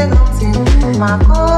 Wow.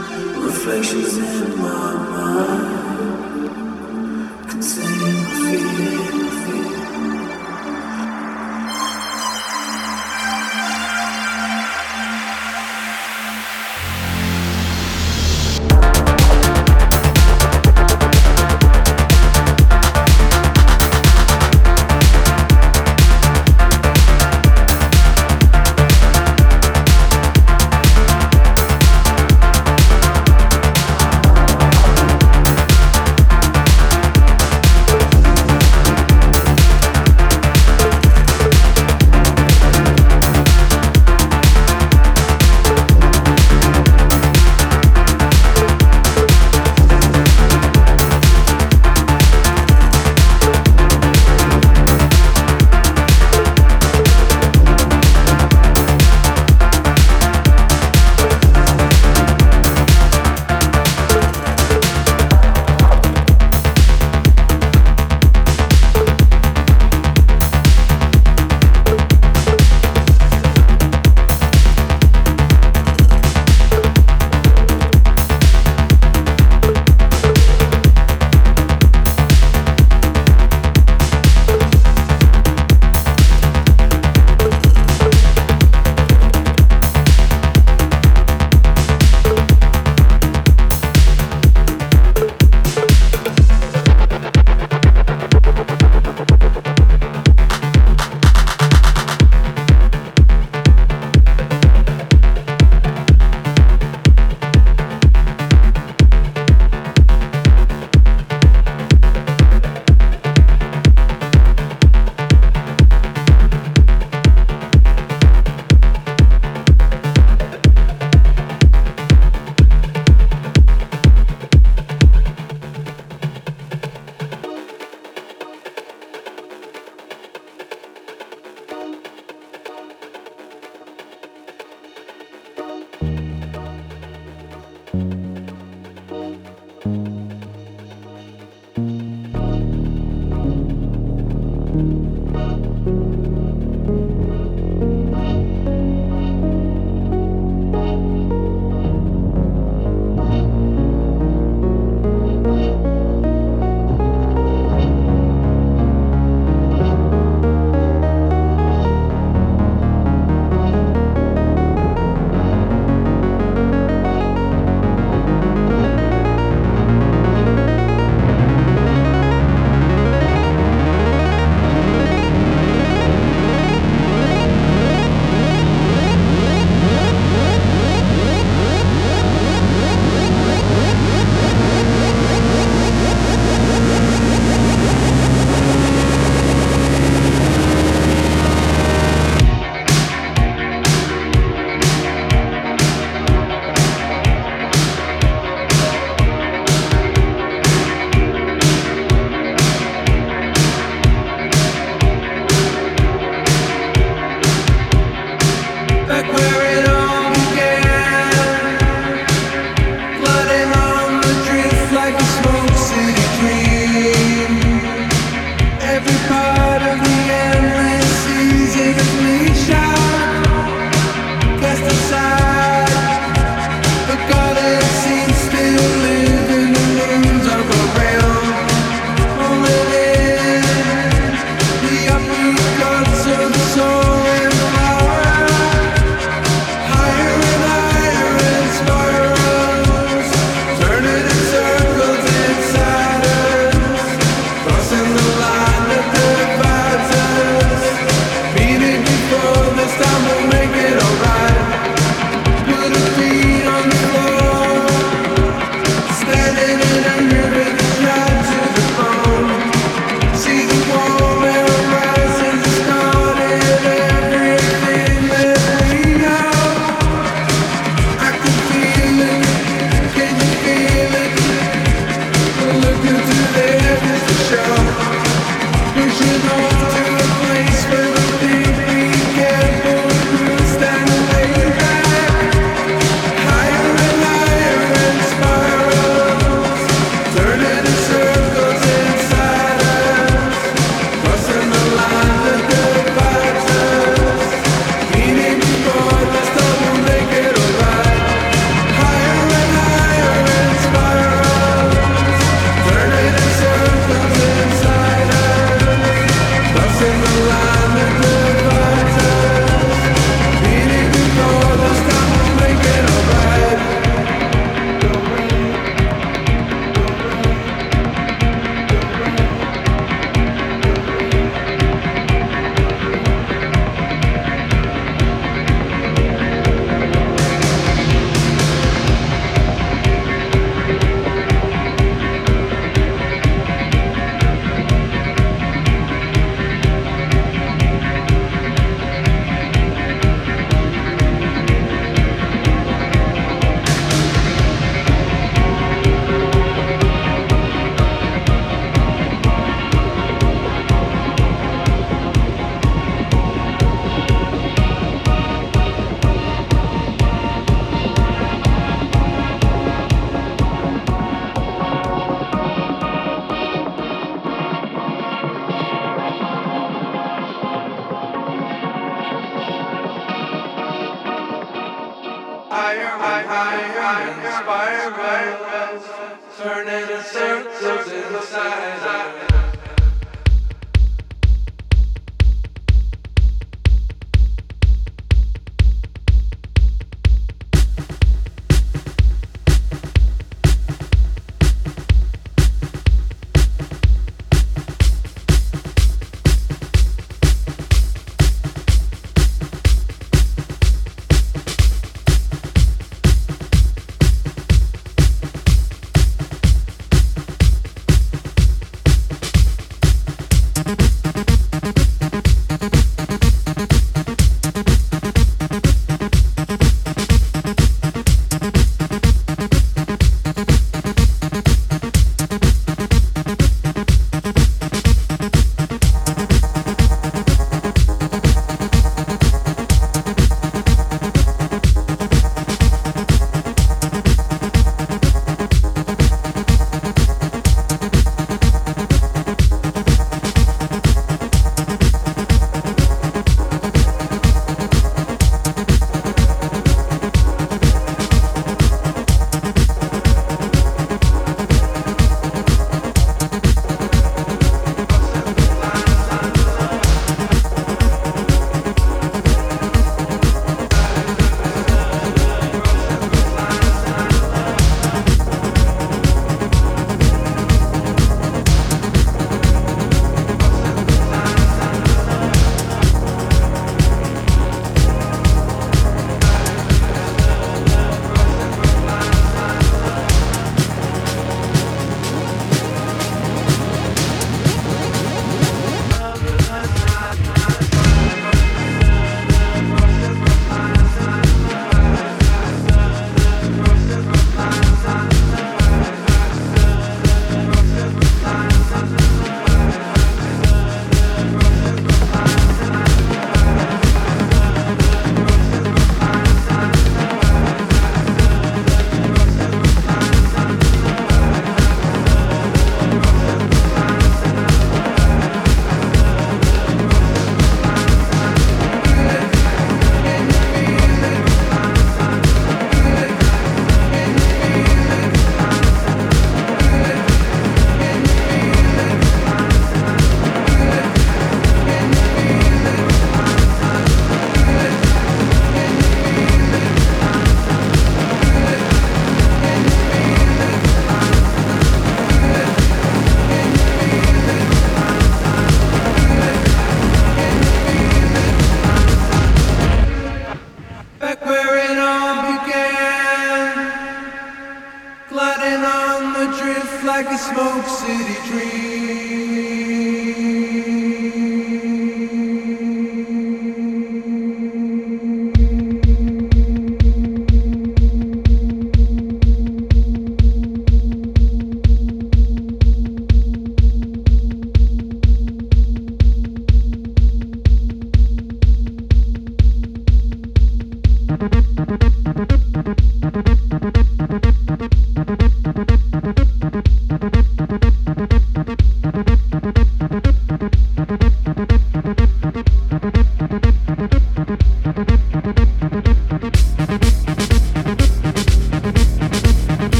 Reflections in my mind.